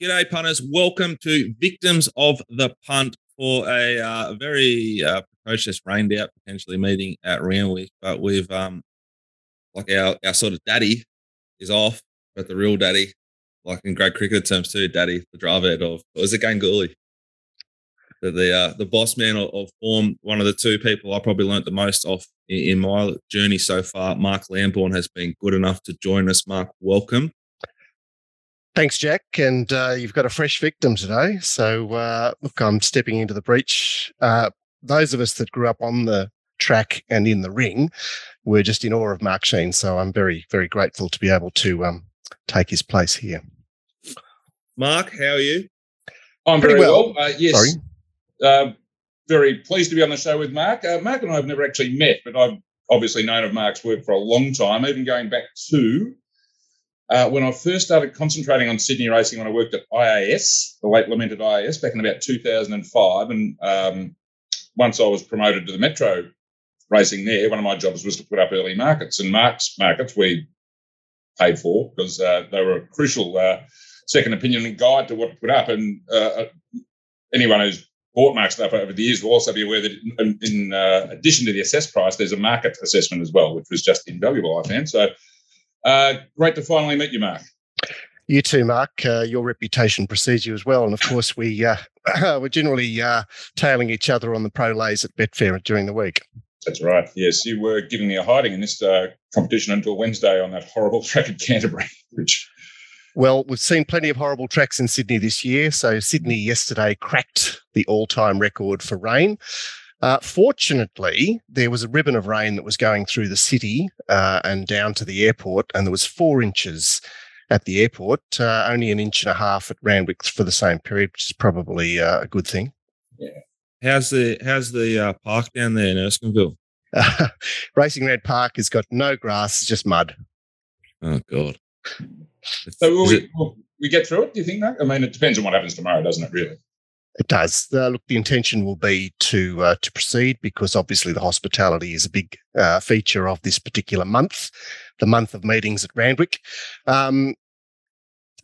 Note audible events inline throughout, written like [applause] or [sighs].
G'day, punters. Welcome to Victims of the Punt for a uh, very uh, precocious rained out potentially meeting at Randwick. But we've, um, like, our, our sort of daddy is off, but the real daddy, like in great cricket terms too, daddy, the driver of, was it Ganguly? The, the, uh, the boss man of, of, form, one of the two people I probably learnt the most off in, in my journey so far. Mark Lamborn has been good enough to join us. Mark, welcome. Thanks, Jack. And uh, you've got a fresh victim today. So, uh, look, I'm stepping into the breach. Uh, those of us that grew up on the track and in the ring were just in awe of Mark Sheen. So, I'm very, very grateful to be able to um, take his place here. Mark, how are you? I'm Pretty very well. well. Uh, yes. Uh, very pleased to be on the show with Mark. Uh, Mark and I have never actually met, but I've obviously known of Mark's work for a long time, even going back to uh, when I first started concentrating on Sydney racing, when I worked at IAS, the late lamented IAS, back in about 2005, and um, once I was promoted to the Metro racing there, one of my jobs was to put up early markets, and Mark's markets we paid for because uh, they were a crucial uh, second opinion and guide to what to put up. And uh, uh, anyone who's bought Mark stuff over the years will also be aware that in, in uh, addition to the assessed price, there's a market assessment as well, which was just invaluable, I found. So uh, great to finally meet you, Mark. You too, Mark. Uh, your reputation precedes you as well, and of course, we uh, [clears throat] we're generally uh, tailing each other on the pro lays at Betfair during the week. That's right. Yes, you were giving me a hiding in this uh, competition until Wednesday on that horrible track at Canterbury, [laughs] which. Well, we've seen plenty of horrible tracks in Sydney this year. So Sydney yesterday cracked the all-time record for rain. Uh, fortunately, there was a ribbon of rain that was going through the city uh, and down to the airport, and there was four inches at the airport, uh, only an inch and a half at Randwick for the same period, which is probably uh, a good thing. Yeah. How's the how's the uh, park down there in Erskineville? [laughs] Racing Red Park has got no grass; it's just mud. Oh God! So will we, it, will we get through it? Do you think that? I mean, it depends on what happens tomorrow, doesn't it? Really? It does. Uh, look, the intention will be to uh, to proceed because obviously the hospitality is a big uh, feature of this particular month, the month of meetings at Randwick. Um,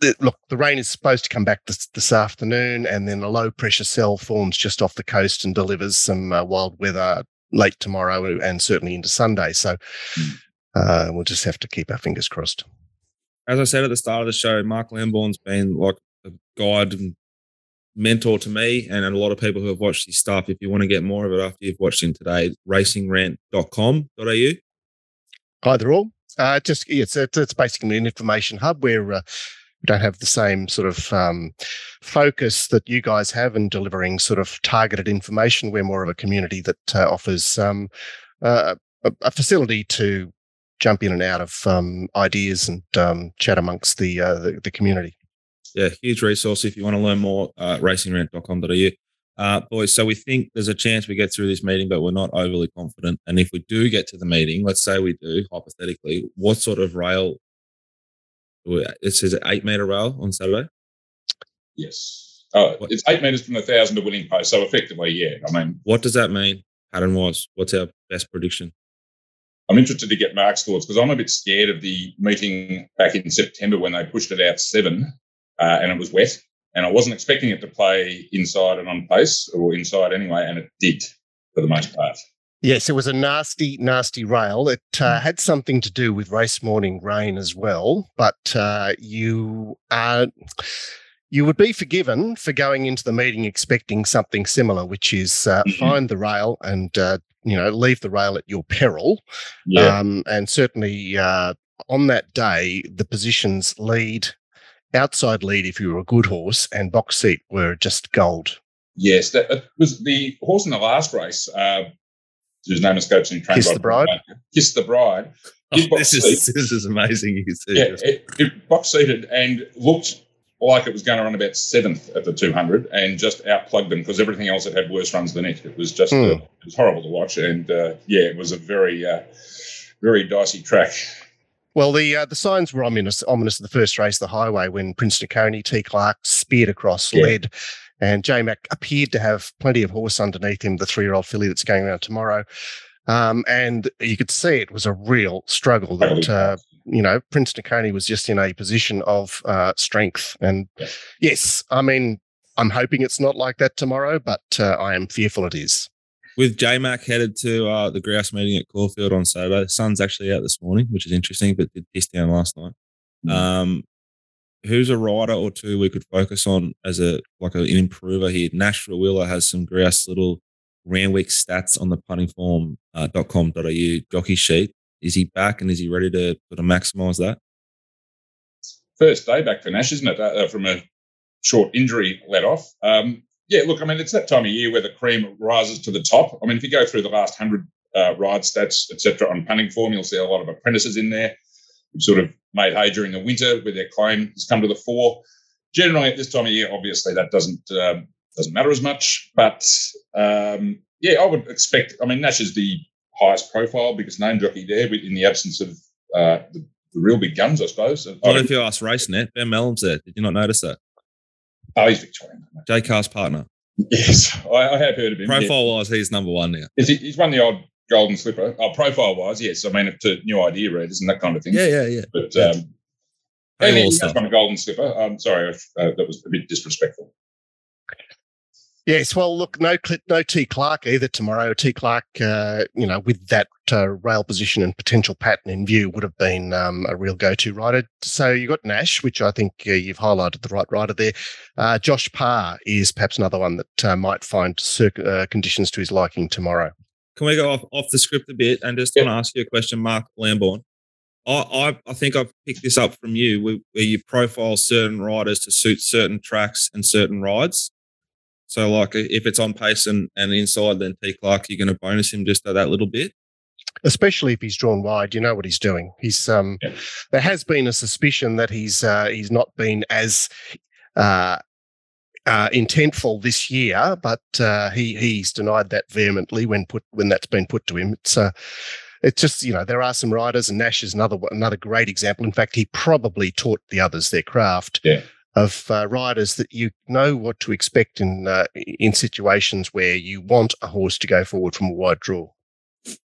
the, look, the rain is supposed to come back this, this, afternoon, and then a low pressure cell forms just off the coast and delivers some uh, wild weather late tomorrow and certainly into Sunday. So hmm. uh, we'll just have to keep our fingers crossed. As I said at the start of the show, Mark Lamborn's been like a guide and mentor to me and a lot of people who have watched his stuff. If you want to get more of it after you've watched him today, racingrant.com.au. Either or. Uh, just it's, it's, it's basically an information hub where uh, we don't have the same sort of um, focus that you guys have in delivering sort of targeted information. We're more of a community that uh, offers um, uh, a, a, facility to jump in and out of um, ideas and um, chat amongst the, uh, the, the community yeah, huge resource if you want to learn more. Uh, racingrant.com.au. Uh, boys, so we think there's a chance we get through this meeting, but we're not overly confident. And if we do get to the meeting, let's say we do, hypothetically, what sort of rail? It says eight meter rail on Saturday. Yes, oh, it's eight meters from the thousand to winning post. So effectively, yeah. I mean, what does that mean pattern wise? What's our best prediction? I'm interested to get Mark's thoughts because I'm a bit scared of the meeting back in September when they pushed it out seven uh, and it was wet. And I wasn't expecting it to play inside and on pace or inside anyway, and it did for the most part. Yes, it was a nasty, nasty rail. It uh, hmm. had something to do with race morning rain as well, but uh, you are. You would be forgiven for going into the meeting expecting something similar, which is uh, mm-hmm. find the rail and uh, you know leave the rail at your peril. Yeah. Um, and certainly uh, on that day, the positions lead outside lead if you were a good horse, and box seat were just gold. Yes, that was the horse in the last race. Uh, whose name escapes me. Kiss the bride. Kiss the bride. Oh, this is this is amazing. Yeah, it, it box seated and looked like it was going to run about seventh at the 200 and just outplugged them because everything else had had worse runs than it. It was just mm. uh, it was horrible to watch, and uh, yeah, it was a very uh, very dicey track. Well, the uh, the signs were ominous, ominous of the first race, the highway, when Prince Naconey, T. Clark speared across, yeah. led, and J Mac appeared to have plenty of horse underneath him, the three year old filly that's going around tomorrow. Um, and you could see it was a real struggle that uh, you know, Prince Nakoni was just in a position of uh, strength. And yes, I mean, I'm hoping it's not like that tomorrow, but uh, I am fearful it is. With J Mac headed to uh, the grouse meeting at Caulfield on Saturday, the sun's actually out this morning, which is interesting, but did piss down last night. Mm. Um, who's a rider or two we could focus on as a like an improver here? Nash Rawiller has some grouse little Randwick stats on the puntingform.com.au uh, jockey sheet. Is he back and is he ready to sort of maximise that? First day back for Nash, isn't it? Uh, from a short injury let off. Um, yeah, look, I mean, it's that time of year where the cream rises to the top. I mean, if you go through the last hundred uh, ride stats, etc., on punting form, you'll see a lot of apprentices in there who sort of made hay during the winter where their claim has come to the fore. Generally, at this time of year, obviously that doesn't um, doesn't matter as much. But um, yeah, I would expect. I mean, Nash is the highest profile, biggest name jockey there, in the absence of uh, the, the, real big guns, I suppose. What if you ask RaceNet? Ben Melham's there. Did you not notice that? Oh, he's Victorian. Jay Carr's partner. Yes, I, I, have heard of him. Profile wise, he's number one now. Is he, he's won the old golden slipper. Oh, profile wise, yes. I mean, to new idea readers and that kind of thing. Yeah, yeah, yeah. But yeah. um, and he has won a golden slipper. I'm sorry, uh, that was a bit disrespectful. Yes, well, look, no, no T Clark either tomorrow. T Clark, uh, you know, with that uh, rail position and potential pattern in view, would have been um, a real go-to rider. So you got Nash, which I think uh, you've highlighted the right rider there. Uh, Josh Parr is perhaps another one that uh, might find circ- uh, conditions to his liking tomorrow. Can we go off, off the script a bit and just yep. want to ask you a question, Mark Lamborn? I, I, I think I've picked this up from you, where, where you profile certain riders to suit certain tracks and certain rides. So, like, if it's on pace and, and inside, then T Clark, you're going to bonus him just that little bit. Especially if he's drawn wide, you know what he's doing. He's um, yeah. there has been a suspicion that he's uh, he's not been as uh, uh, intentful this year, but uh, he he's denied that vehemently when put when that's been put to him. It's uh, it's just you know there are some riders, and Nash is another another great example. In fact, he probably taught the others their craft. Yeah of uh, riders that you know what to expect in uh, in situations where you want a horse to go forward from a wide draw.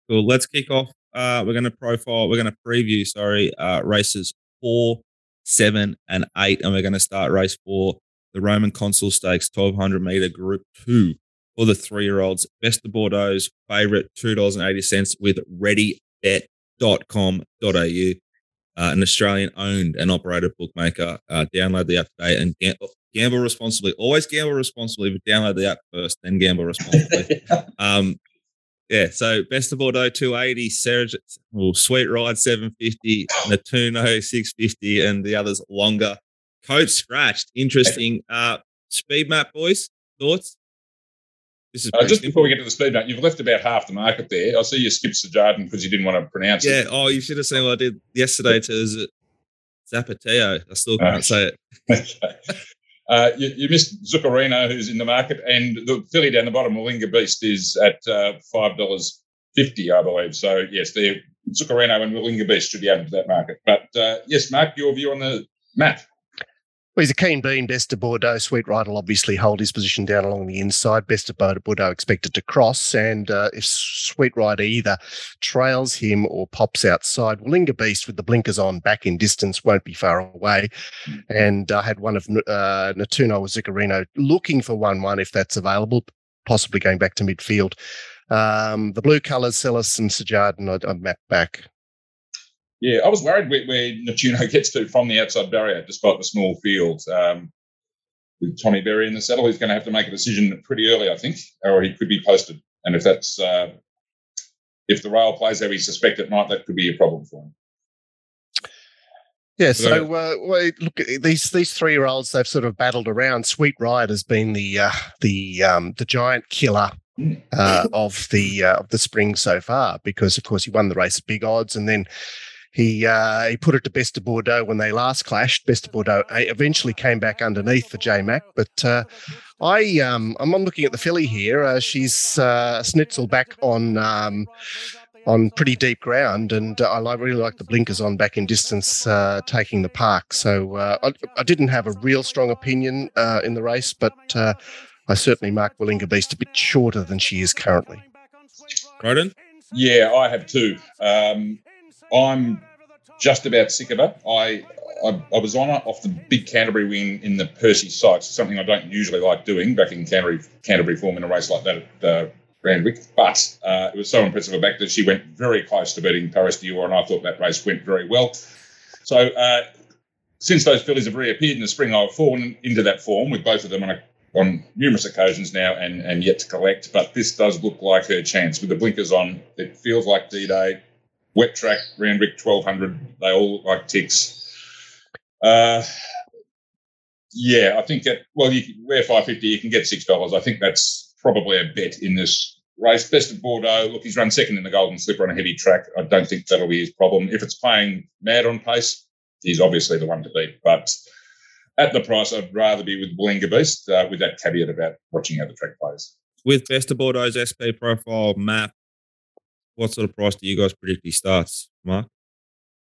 Cool. Let's kick off. Uh, we're going to profile. We're going to preview. Sorry, uh, races four, seven, and eight, and we're going to start race four, the Roman Consul Stakes, twelve hundred meter Group Two for the three-year-olds. Best of Bordeaux's favorite, two dollars and eighty cents with ReadyBet.com.au uh, an Australian owned and operated bookmaker. Uh, download the app today and gamble responsibly. Always gamble responsibly, but download the app first, then gamble responsibly. [laughs] um, yeah, so Best of Bordeaux 280, Sarah, well, Sweet Ride 750, Natuno 650, and the others longer. Code scratched. Interesting. Uh, speed map, boys. Thoughts? This is uh, just simple. before we get to the speed note, you've left about half the market there. I see you skipped Sajardin because you didn't want to pronounce yeah. it. Yeah. Oh, you should have seen what I did yesterday to Zapateo. I still can't say it. [laughs] uh, you, you, missed Zuccarino, who's in the market, and the filly down the bottom, Malinga Beast, is at uh, five dollars fifty, I believe. So yes, the Zuccarino and Malinga Beast should be added to that market. But uh, yes, Mark, your view on the map? Well, he's a keen bean. Best of Bordeaux. Sweet Ride will obviously hold his position down along the inside. Best of Bordeaux expected to cross. And uh, if Sweet Ride either trails him or pops outside, Willinga Beast with the blinkers on back in distance won't be far away. And I uh, had one of uh, Natuno or Zuccarino looking for 1 1 if that's available, possibly going back to midfield. Um, the blue colours, Celis and Sajardin, I, I mapped back. Yeah, I was worried where, where Natuno gets to from the outside barrier, despite the small field. Um, with Tommy Berry in the saddle, he's going to have to make a decision pretty early, I think, or he could be posted. And if that's uh, if the rail plays how we suspect it might, that could be a problem for him. Yeah, so uh, well, look, these these three year olds they've sort of battled around. Sweet Ride has been the uh, the um, the giant killer uh, of the uh, of the spring so far because of course he won the race at big odds and then he uh, he put it to Best of Bordeaux when they last clashed. Best of Bordeaux eventually came back underneath for J Mac, but uh, I um, I'm looking at the filly here. Uh, she's uh, snitzel back on. Um, on pretty deep ground, and uh, I really like the blinkers on back in distance, uh, taking the park. So uh, I, I, didn't have a real strong opinion uh, in the race, but uh, I certainly mark Willinga Beast a bit shorter than she is currently. Roden? Yeah, I have two. Um, I'm just about sick of her. I I, I, was on it off the big Canterbury win in the Percy Sykes, something I don't usually like doing back in Canterbury Canterbury form in a race like that at uh, Randwick. But uh, it was so impressive a back that she went very close to beating Paris Dior, and I thought that race went very well. So uh, since those fillies have reappeared in the spring, I've fallen into that form with both of them on, a, on numerous occasions now and, and yet to collect. But this does look like her chance with the blinkers on. It feels like D Day, wet track, Randwick 1200. They all look like ticks. Uh, yeah, I think that, well, you wear 550, you can get $6. I think that's probably a bet in this race. Best of Bordeaux, look, he's run second in the Golden Slipper on a heavy track. I don't think that'll be his problem. If it's playing mad on pace, he's obviously the one to beat. But at the price, I'd rather be with Blinga Beast uh, with that caveat about watching how the track plays. With Best of Bordeaux's SP profile map, what sort of price do you guys predict he starts, Mark?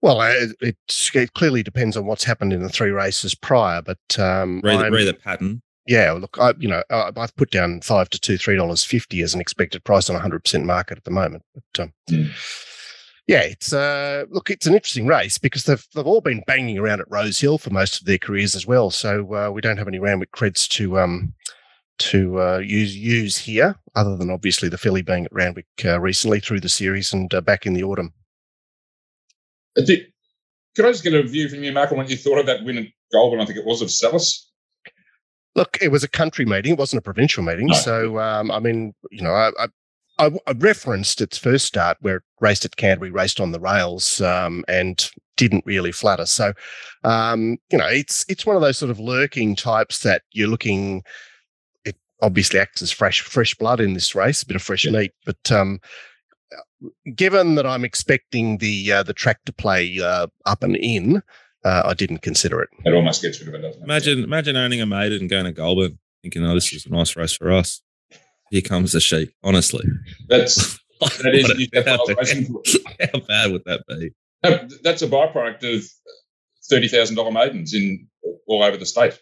Well, it, it, it, clearly depends on what's happened in the three races prior, but um, read, read the pattern. Yeah, look, I you know I've put down five to two, three dollars fifty as an expected price on a hundred percent market at the moment. But um, mm. yeah, it's uh, look, it's an interesting race because they've they've all been banging around at Rosehill for most of their careers as well. So uh, we don't have any Randwick creds to um to uh, use use here, other than obviously the filly being at Randwick uh, recently through the series and uh, back in the autumn. Did, could I just get a view from you, Michael, when you thought of that win at Goulburn? I think it was of Sallis. Look, it was a country meeting. It wasn't a provincial meeting. No. So, um, I mean, you know, I, I, I, referenced its first start where it raced at Canterbury, raced on the rails, um, and didn't really flatter. So, um, you know, it's it's one of those sort of lurking types that you're looking. It obviously acts as fresh fresh blood in this race, a bit of fresh yeah. meat, but um, given that I'm expecting the uh, the track to play uh, up and in, uh, I didn't consider it. It almost gets rid of it, doesn't it? Imagine, imagine owning a maiden and going to Goulburn, thinking, "Oh, this is a nice race for us." Here comes the sheep. Honestly, that's [laughs] that is [laughs] How bad would that be? that's a byproduct of thirty thousand dollar maidens in all over the state.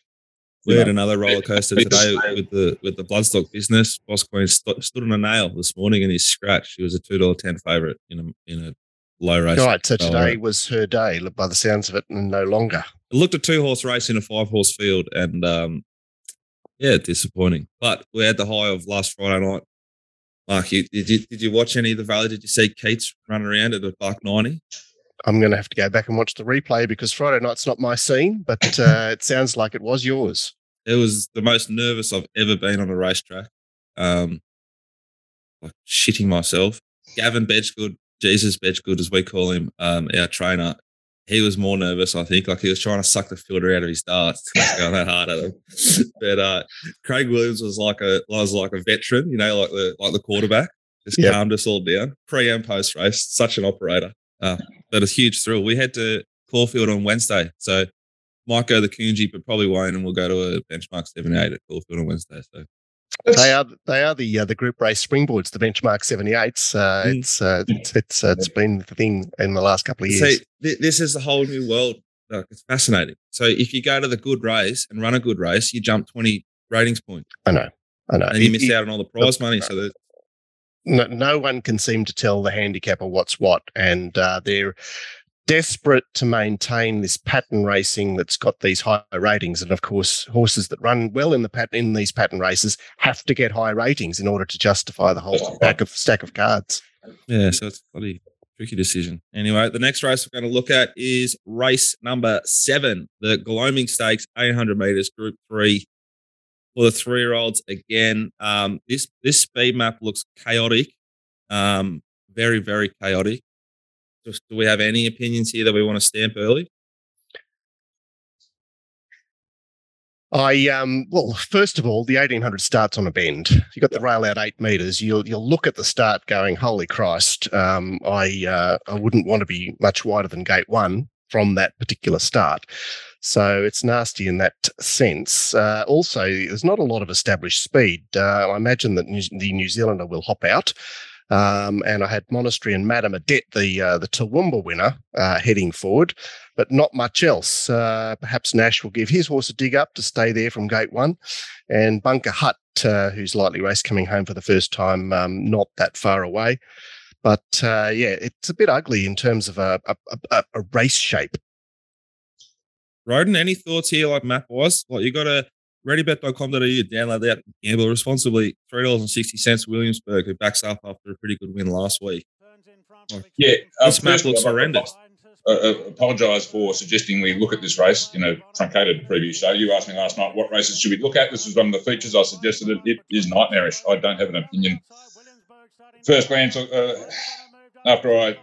We had another roller coaster today with the with the bloodstock business. Boss Queen st- stood on a nail this morning in his scratch. He was a two dollar ten favourite in a in a low race. Right, so today was her day, by the sounds of it, and no longer. I looked at two horse race in a five horse field, and um, yeah, disappointing. But we had the high of last Friday night. Mark, you, did you did you watch any of the Valley? Did you see Keats running around at a buck ninety? I'm going to have to go back and watch the replay because Friday night's not my scene, but uh, it sounds like it was yours. It was the most nervous I've ever been on a racetrack. Um, like shitting myself. Gavin Bedggood, Jesus Bedggood, as we call him, um, our trainer, he was more nervous, I think. Like he was trying to suck the filter out of his darts. going that hard at him. [laughs] but uh, Craig Williams was like a was like a veteran, you know, like the like the quarterback. Just yep. calmed us all down. Pre and post race, such an operator. Uh, but a huge thrill. We had to Caulfield on Wednesday, so might go the Coongy, but probably won't, and we'll go to a benchmark seventy eight at Caulfield on Wednesday. So they are they are the uh, the group race springboards, the benchmark seventy eights. Uh, mm. It's uh, it's it's, uh, it's been the thing in the last couple of years. See, th- this is a whole new world. Like, it's fascinating. So if you go to the good race and run a good race, you jump twenty ratings points. I know, I know, and you miss out on all the prize money. So no, no one can seem to tell the handicapper what's what, and uh, they're desperate to maintain this pattern racing that's got these high ratings. And of course, horses that run well in the pat- in these pattern races have to get high ratings in order to justify the whole stack of stack of cards. Yeah, so it's a bloody tricky decision. Anyway, the next race we're going to look at is race number seven, the Gloaming Stakes, 800 meters, Group Three. For the three-year-olds, again, um, this this speed map looks chaotic, um, very very chaotic. Just, do we have any opinions here that we want to stamp early? I um well, first of all, the eighteen hundred starts on a bend. You got the rail out eight meters. You'll you'll look at the start going, holy Christ! Um, I uh, I wouldn't want to be much wider than gate one from that particular start. So it's nasty in that sense. Uh, also, there's not a lot of established speed. Uh, I imagine that New, the New Zealander will hop out. Um, and I had Monastery and Madame Adet, the uh, the Toowoomba winner, uh, heading forward, but not much else. Uh, perhaps Nash will give his horse a dig up to stay there from gate one, and Bunker Hut, uh, who's lightly raced coming home for the first time, um, not that far away. But uh, yeah, it's a bit ugly in terms of a, a, a, a race shape. Roden, any thoughts here like map wise? Like you got a readybet.com.au, download that, gamble responsibly. $3.60 Williamsburg, who backs up after a pretty good win last week. Like, yeah, this map looks horrendous. Uh, uh, apologise for suggesting we look at this race in a truncated preview show. You asked me last night what races should we look at. This was one of the features I suggested. It, it is nightmarish. I don't have an opinion. First glance, uh, after I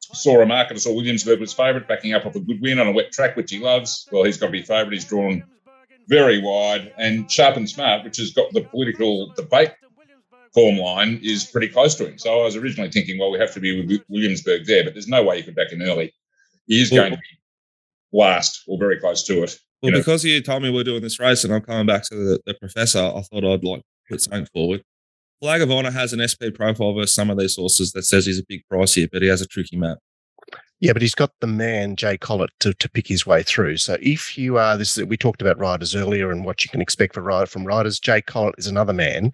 saw a market, I saw Williamsburg was favourite, backing up off a good win on a wet track, which he loves. Well, he's got to be favourite. He's drawn very wide, and Sharp and Smart, which has got the political debate form line, is pretty close to him. So I was originally thinking, well, we have to be with Williamsburg there, but there's no way you could back in early. He is well, going to be last or very close to it. Well, you because you told me we're doing this race and I'm coming back to the, the professor, I thought I'd like put something forward. Flag of Honor has an SP profile versus some of these sources that says he's a big price here, but he has a tricky map. Yeah, but he's got the man Jay Collett to, to pick his way through. So if you are this, we talked about riders earlier and what you can expect for ride from riders. Jay Collett is another man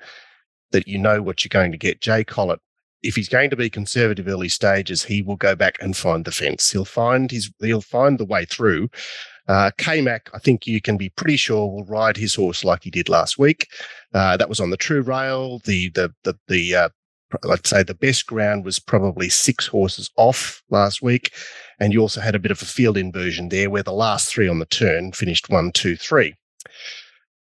that you know what you're going to get. Jay Collett, if he's going to be conservative early stages, he will go back and find the fence. He'll find his he'll find the way through. Uh, K-Mac, I think you can be pretty sure will ride his horse like he did last week. Uh, that was on the true rail. The the the the uh, I'd say the best ground was probably six horses off last week. And you also had a bit of a field inversion there where the last three on the turn finished one, two, three.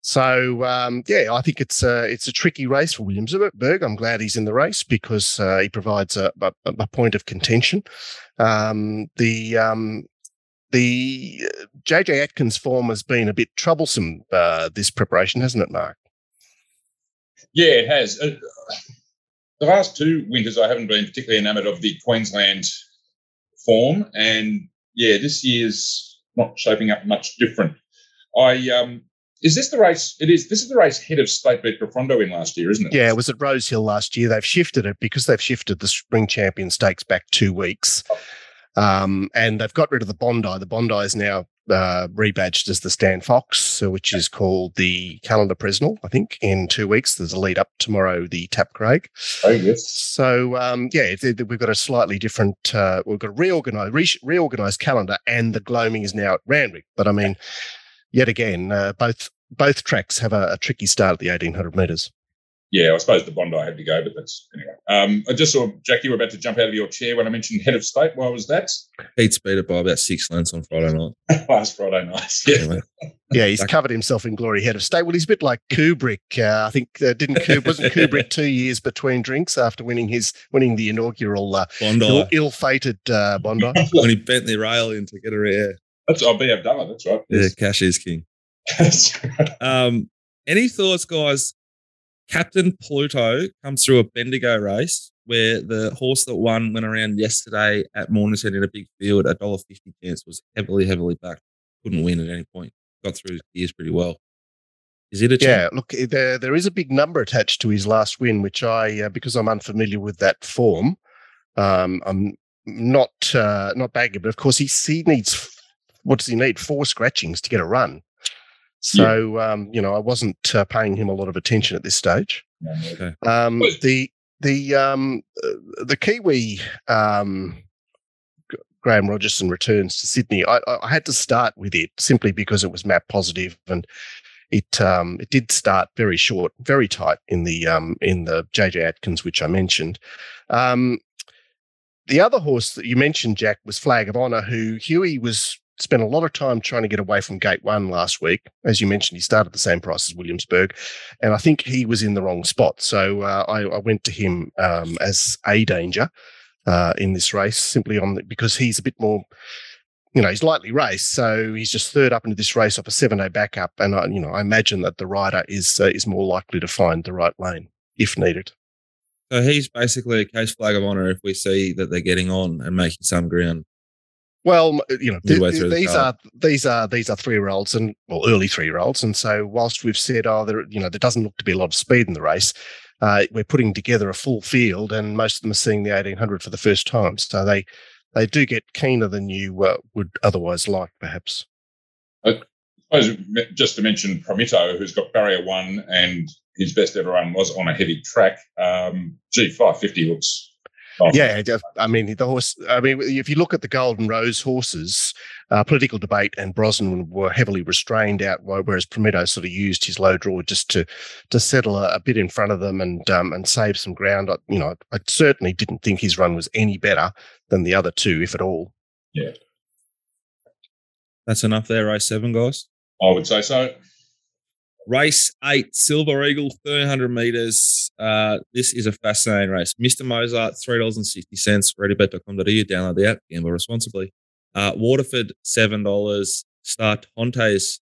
So um, yeah, I think it's a it's a tricky race for Williamsburg. I'm glad he's in the race because uh, he provides a, a, a, point of contention. Um, the um, the JJ uh, Atkins form has been a bit troublesome uh, this preparation, hasn't it, Mark? Yeah, it has. Uh, the last two winters, I haven't been particularly enamoured of the Queensland form, and yeah, this year's not shaping up much different. I um, is this the race? It is. This is the race head of state beat Profondo in last year, isn't it? Yeah, it was at Rosehill last year. They've shifted it because they've shifted the Spring Champion Stakes back two weeks. Oh. Um, and they've got rid of the Bondi. The Bondi is now uh, rebadged as the Stan Fox, which is called the Calendar Presnell, I think, in two weeks. There's a lead up tomorrow, the Tap Craig. Oh, yes. So, um, yeah, we've got a slightly different, uh, we've got a reorganized, re- reorganized calendar, and the gloaming is now at Randwick. But I mean, yet again, uh, both both tracks have a, a tricky start at the 1800 metres yeah, I suppose the Bondi had to go, but that's anyway. Um, I just saw Jack, you were about to jump out of your chair when I mentioned head of state. Why was that? He'd speed it by about six lengths on Friday night. [laughs] Last Friday night. Yeah. [laughs] yeah, he's covered himself in glory head of state. Well, he's a bit like Kubrick. Uh, I think uh, didn't Kubrick, [laughs] wasn't Kubrick two years between drinks after winning his winning the inaugural uh, Bondi. Ill, fated uh, Bondi when he bent the rail in to get her air. That's I'll be have done it. That's right. Yeah, cash is king. um, any thoughts, guys, Captain Pluto comes through a Bendigo race where the horse that won went around yesterday at Mornington in a big field, a dollar fifty chance was heavily, heavily backed. Couldn't win at any point. Got through his gears pretty well. Is it a yeah? Look, there there is a big number attached to his last win, which I uh, because I'm unfamiliar with that form, um, I'm not uh, not bagging. But of course, he he needs what does he need? Four scratchings to get a run. So, yeah. um, you know, I wasn't uh, paying him a lot of attention at this stage. Okay. Um, the the um, uh, the Kiwi um, Graham Rogerson returns to Sydney. I, I, had to start with it simply because it was map positive and it um, it did start very short, very tight in the um, in the JJ Atkins, which I mentioned. Um, the other horse that you mentioned, Jack, was Flag of Honor, who Huey was spent a lot of time trying to get away from gate one last week. As you mentioned, he started the same price as Williamsburg, and I think he was in the wrong spot. So uh, I, I, went to him um, as a danger uh, in this race, simply on the, because he's a bit more. You know, he's lightly raced, so he's just third up into this race off a seven-day backup, and I, you know, I imagine that the rider is uh, is more likely to find the right lane if needed. So he's basically a case flag of honour if we see that they're getting on and making some ground. Well, you know, th- th- these the are these are these are three year olds and well, early three year olds, and so whilst we've said, oh, there, you know, there doesn't look to be a lot of speed in the race, uh, we're putting together a full field, and most of them are seeing the eighteen hundred for the first time, so they they do get keener than you uh, would otherwise like, perhaps. I suppose just to mention Promito, who's got barrier one and his best ever run was on a heavy track. Um, G five fifty looks Oh, yeah, I mean the horse. I mean, if you look at the Golden Rose horses, uh, political debate and Brosnan were heavily restrained out, whereas Prometto sort of used his low draw just to to settle a, a bit in front of them and um, and save some ground. I, you know, I certainly didn't think his run was any better than the other two, if at all. Yeah, that's enough there. Race seven, guys. I would say so. Race eight, Silver Eagle, 1300 meters. Uh, this is a fascinating race. Mr. Mozart, $3.60. Readybet.com.au. Download the app. Gamble responsibly. Uh, Waterford, $7. Star Tontes.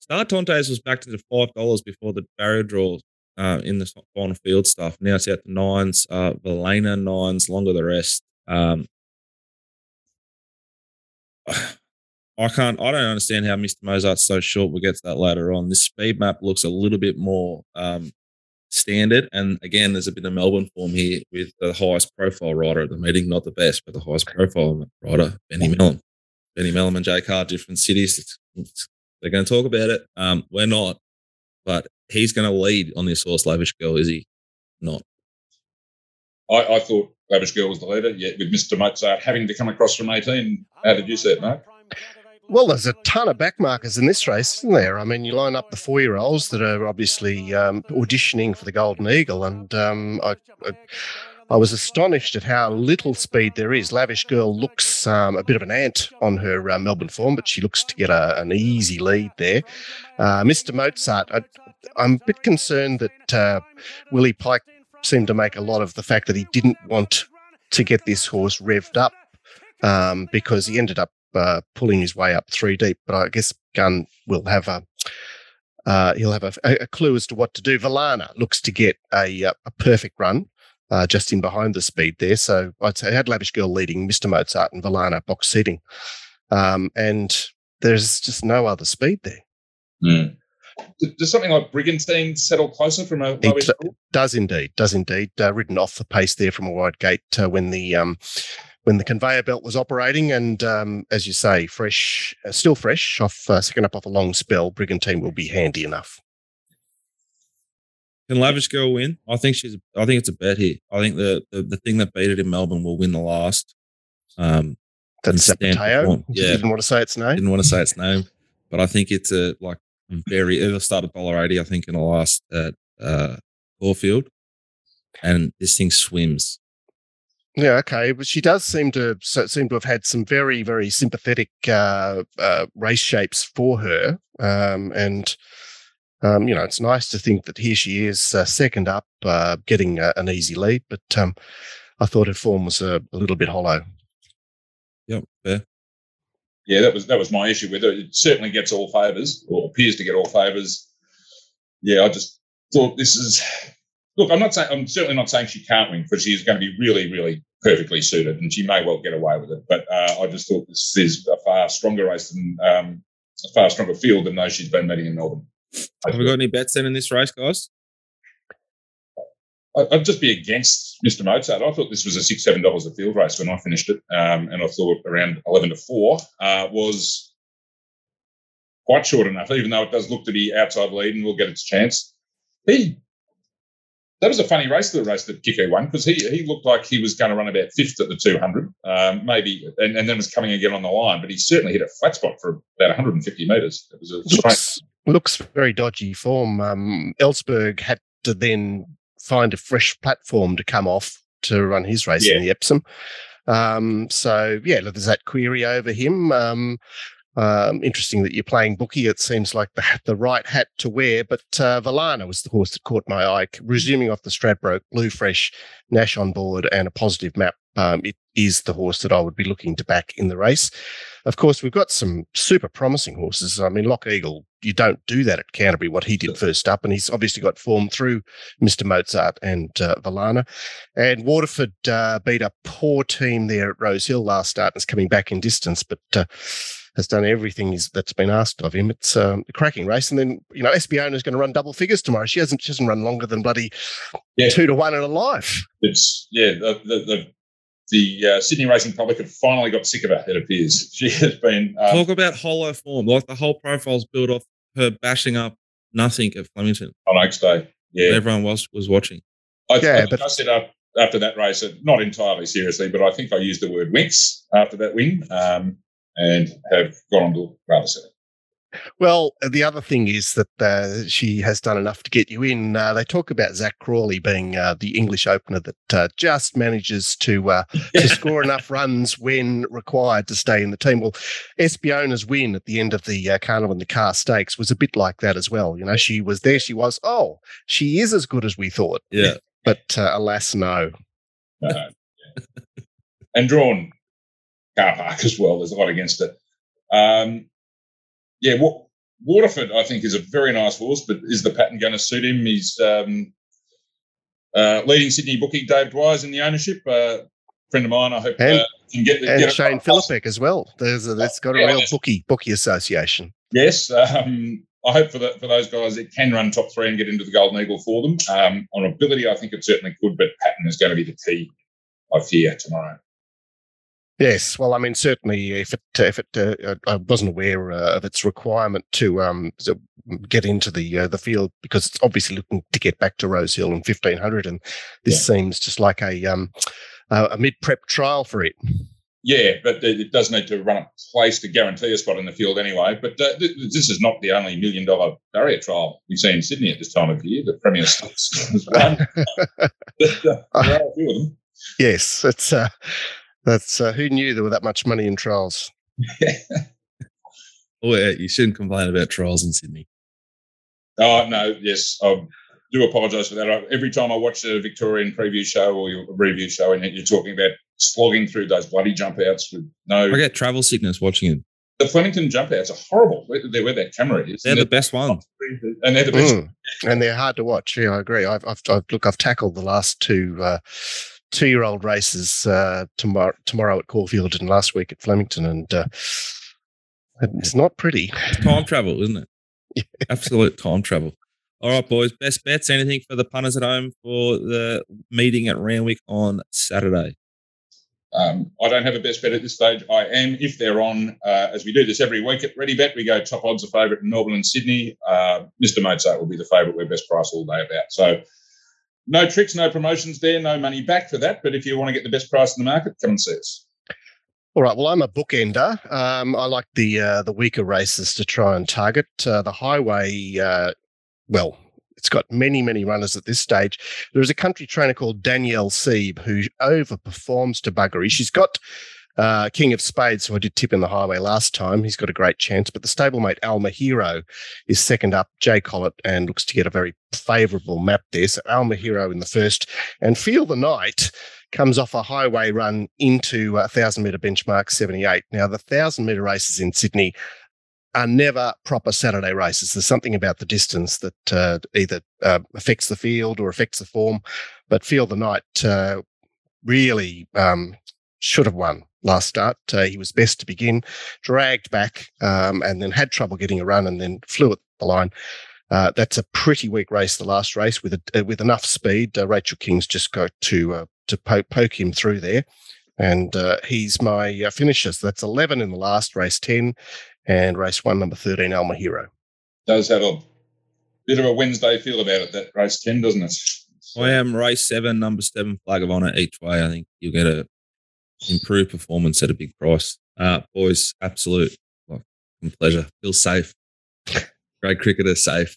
Star Tontes was back to the $5 before the barrier draw uh, in the final field stuff. Now it's out to nines. Uh, Valena, nines. Longer the rest. Um, [sighs] I can't. I don't understand how Mr. Mozart's so short. We'll get to that later on. This speed map looks a little bit more um, standard, and again, there's a bit of Melbourne form here with the highest profile rider at the meeting. Not the best, but the highest profile rider, Benny Melham. Benny Melham and Jay Carr, different cities. They're going to talk about it. Um, we're not, but he's going to lead on this horse, Lavish Girl. Is he not? I, I thought Lavish Girl was the leader. Yeah, with Mr. Mozart having to come across from 18. How did you see it, Mark? Well, there's a ton of backmarkers in this race, isn't there? I mean, you line up the four-year-olds that are obviously um, auditioning for the Golden Eagle, and um, I, I, I, was astonished at how little speed there is. Lavish Girl looks um, a bit of an ant on her uh, Melbourne form, but she looks to get a, an easy lead there. Uh, Mr. Mozart, I, am a bit concerned that uh, Willie Pike seemed to make a lot of the fact that he didn't want to get this horse revved up um, because he ended up uh, pulling his way up three deep. But I guess Gunn will have a uh, he'll have a, a, clue as to what to do. Valana looks to get a uh, a perfect run. Uh, just in behind the speed there. So I'd say had Lavish Girl leading, Mr. Mozart and Valana box seating. Um, and there's just no other speed there. Mm. Does something like Brigantine settle closer from a it does indeed, does indeed. Uh, ridden off the pace there from a wide gate uh, when the um, when the conveyor belt was operating. And um, as you say, fresh, uh, still fresh off uh, second up off a long spell, Brigantine will be handy enough. Can Lavish Girl win? I think she's. I think it's a bet here. I think the the, the thing that beat it in Melbourne will win the last. Um, That's Zapateo. Yeah, didn't want to say its name. Didn't want to say its name, but I think it's a like very. It'll start at dollar eighty. I think in the last at uh, Caulfield, and this thing swims. Yeah, okay, but she does seem to seem to have had some very, very sympathetic uh, uh, race shapes for her, um, and um, you know it's nice to think that here she is, uh, second up, uh, getting an easy lead. But um, I thought her form was a, a little bit hollow. Yep, fair. Yeah, that was that was my issue with it. It certainly gets all favours, or appears to get all favours. Yeah, I just thought this is look, I'm not saying I'm certainly not saying she can't win because she's going to be really, really perfectly suited, and she may well get away with it. But uh, I just thought this is a far stronger race than um, a far stronger field than those she's been meeting in Melbourne. Have we got any bets then in this race, guys? I'd just be against Mr. Mozart. I thought this was a six, seven dollars a field race when I finished it, um, and I thought around eleven to four uh, was quite short enough. Even though it does look to be outside lead and will get its chance, he that was a funny race to the race that Kiko won because he he looked like he was going to run about fifth at the 200, um, maybe, and, and then was coming again on the line. But he certainly hit a flat spot for about 150 metres. It was a looks, looks very dodgy form. Um, Ellsberg had to then find a fresh platform to come off to run his race yeah. in the Epsom. Um, so yeah, there's that query over him. Um, um, interesting that you're playing bookie. It seems like the, [laughs] the right hat to wear. But uh, Valana was the horse that caught my eye. Resuming off the Stradbroke, Blue Fresh, Nash on board, and a positive map. Um, it is the horse that I would be looking to back in the race. Of course, we've got some super promising horses. I mean, Lock Eagle, you don't do that at Canterbury, what he did first up. And he's obviously got form through Mr. Mozart and uh, Valana. And Waterford uh, beat a poor team there at Rosehill last start and is coming back in distance. But uh, has done everything that's been asked of him. It's um, a cracking race. And then, you know, Espiona is going to run double figures tomorrow. She hasn't, she hasn't run longer than bloody yeah. two to one in a life. It's, yeah, the, the, the the uh, Sydney racing public have finally got sick of her. It appears [laughs] she has been um, talk about hollow form. Like the whole profile's built off her bashing up nothing at Flemington on Oaks Day. Yeah, everyone was was watching. I, yeah, I, but I said uh, after that race, not entirely seriously, but I think I used the word winks after that win um, and have gone on to rather silly. Well, the other thing is that uh, she has done enough to get you in. Uh, they talk about Zak Crawley being uh, the English opener that uh, just manages to uh, [laughs] to score enough runs when required to stay in the team. Well, Espiona's win at the end of the uh, Carnival and the Car Stakes was a bit like that as well. You know, she was there. She was. Oh, she is as good as we thought. Yeah. But alas, no. [laughs] and drawn car park as well. There's a lot against it. Um, yeah, Waterford, I think, is a very nice horse, but is the pattern going to suit him? He's um, uh, leading Sydney bookie Dave Dwyer's in the ownership. Uh, friend of mine, I hope and, uh, can get and get Shane Philippek as well. There's a, that's got a yeah, real bookie bookie association. Yes, um, I hope for the, for those guys it can run top three and get into the Golden Eagle for them. Um, on ability, I think it certainly could, but pattern is going to be the key. I fear tomorrow. Yes, well, I mean, certainly, if it if it uh, I wasn't aware uh, of its requirement to um to get into the uh, the field because it's obviously looking to get back to Rosehill in fifteen hundred, and this yeah. seems just like a um a mid prep trial for it. Yeah, but it does need to run a place to guarantee a spot in the field anyway. But uh, this is not the only million dollar barrier trial we see in Sydney at this time of year. The Premier Stakes [laughs] [laughs] uh, [laughs] yes, it's uh, that's uh, who knew there were that much money in trials. [laughs] oh, yeah, you shouldn't complain about trials in Sydney. Oh no, yes, I do apologise for that. I, every time I watch a Victorian preview show or your review show, and you're talking about slogging through those bloody jump outs with no. I get travel sickness watching it. The Flemington jump outs are horrible. They're where that camera is. They're the best ones, and they're the best, mm. and they're hard to watch. Yeah, I agree. I've, I've, I've look, I've tackled the last two. Uh, two year old races uh, tomorrow tomorrow at Caulfield and last week at Flemington, and uh, it's not pretty. It's time travel, isn't it? [laughs] Yeah. Absolute time travel. All right, boys. Best bets. Anything for the punters at home for the meeting at Randwick on Saturday? Um, I don't have a best bet at this stage. I am, if they're on, uh, as we do this every week at Ready Bet, we go top odds a favourite in Melbourne and Sydney. Uh, Mr. Mozart will be the favourite. We're best price all day about. So no tricks, no promotions there, no money back for that. But if you want to get the best price in the market, come and see us. All right. Well, I'm a bookender. Um, I like the uh, the weaker races to try and target. Uh, the highway, uh, well, it's got many, many runners at this stage. There is a country trainer called Danielle Seib who overperforms to buggery. She's got uh, King of Spades, who I did tip in the highway last time, he's got a great chance. But the stablemate Alma Hero is second up, Jay Collett, and looks to get a very favourable map there. So Alma Hero in the first, and Feel the Night comes off a highway run into a thousand metre benchmark 78. Now, the thousand metre races in Sydney are never proper Saturday races. There's something about the distance that uh, either uh, affects the field or affects the form. But Feel the Night uh, really um, should have won last start. Uh, he was best to begin, dragged back, um, and then had trouble getting a run, and then flew at the line. Uh, that's a pretty weak race. The last race with a, uh, with enough speed, uh, Rachel King's just got to uh, to poke, poke, him through there, and uh, he's my finisher. So that's eleven in the last race, ten, and race one, number thirteen, Alma Hero. Does have a bit of a Wednesday feel about it. That race ten, doesn't it? I am race seven, number seven, flag of honour each way. I think you'll get a improved performance at a big price. Uh, boys, absolute like, pleasure. Feel safe. Great cricketer, safe.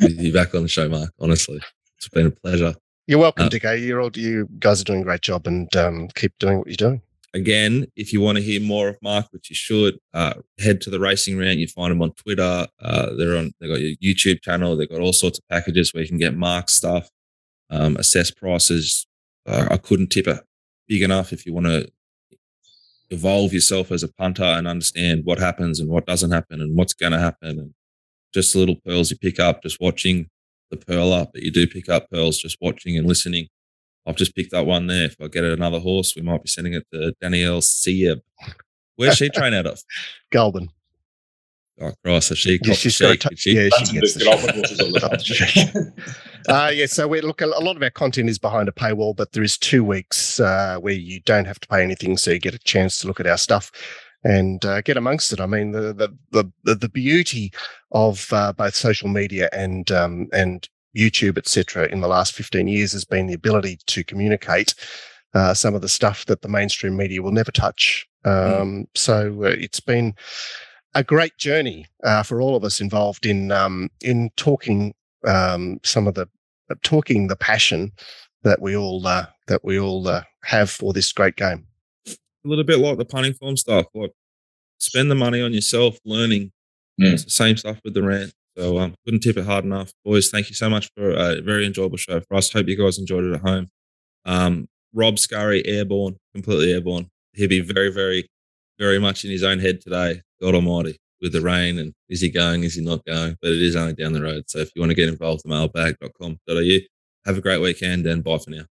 With you back on the show, Mark. Honestly, it's been a pleasure. You're welcome, uh, Dicko. You're all, you guys are doing a great job and um, keep doing what you're doing. Again, if you want to hear more of Mark, which you should, uh, head to the Racing Rant. You find them on Twitter. Uh, they're on. They've got your YouTube channel. They've got all sorts of packages where you can get Mark stuff, um, assess prices. Uh, I couldn't tip a big enough if you want to evolve yourself as a punter and understand what happens and what doesn't happen and what's going to happen and just little pearls you pick up just watching the pearl up but you do pick up pearls just watching and listening. I've just picked up one there. If i get another horse we might be sending it to danielle seib where's she train out of? [laughs] Goulburn Oh, Christ. So she, yeah, she's got t- she? yeah, she gets the [laughs] [laughs] uh, yeah, so we look. A lot of our content is behind a paywall, but there is two weeks uh, where you don't have to pay anything, so you get a chance to look at our stuff and uh, get amongst it. I mean, the the the, the beauty of uh, both social media and um, and YouTube, etc., in the last 15 years has been the ability to communicate uh, some of the stuff that the mainstream media will never touch. Mm. Um, mm. So uh, it's been a great journey uh, for all of us involved in um, in talking um, some of the uh, talking the passion that we all uh, that we all uh, have for this great game. A little bit like the punting form stuff. Like spend the money on yourself, learning. Mm. It's the same stuff with the rant. So um, couldn't tip it hard enough, boys. Thank you so much for a very enjoyable show for us. Hope you guys enjoyed it at home. Um, Rob Scurry, airborne, completely airborne. He'll be very, very, very much in his own head today. God Almighty, with the rain and is he going? Is he not going? But it is only down the road. So if you want to get involved, mailbag.com.au. Have a great weekend and bye for now.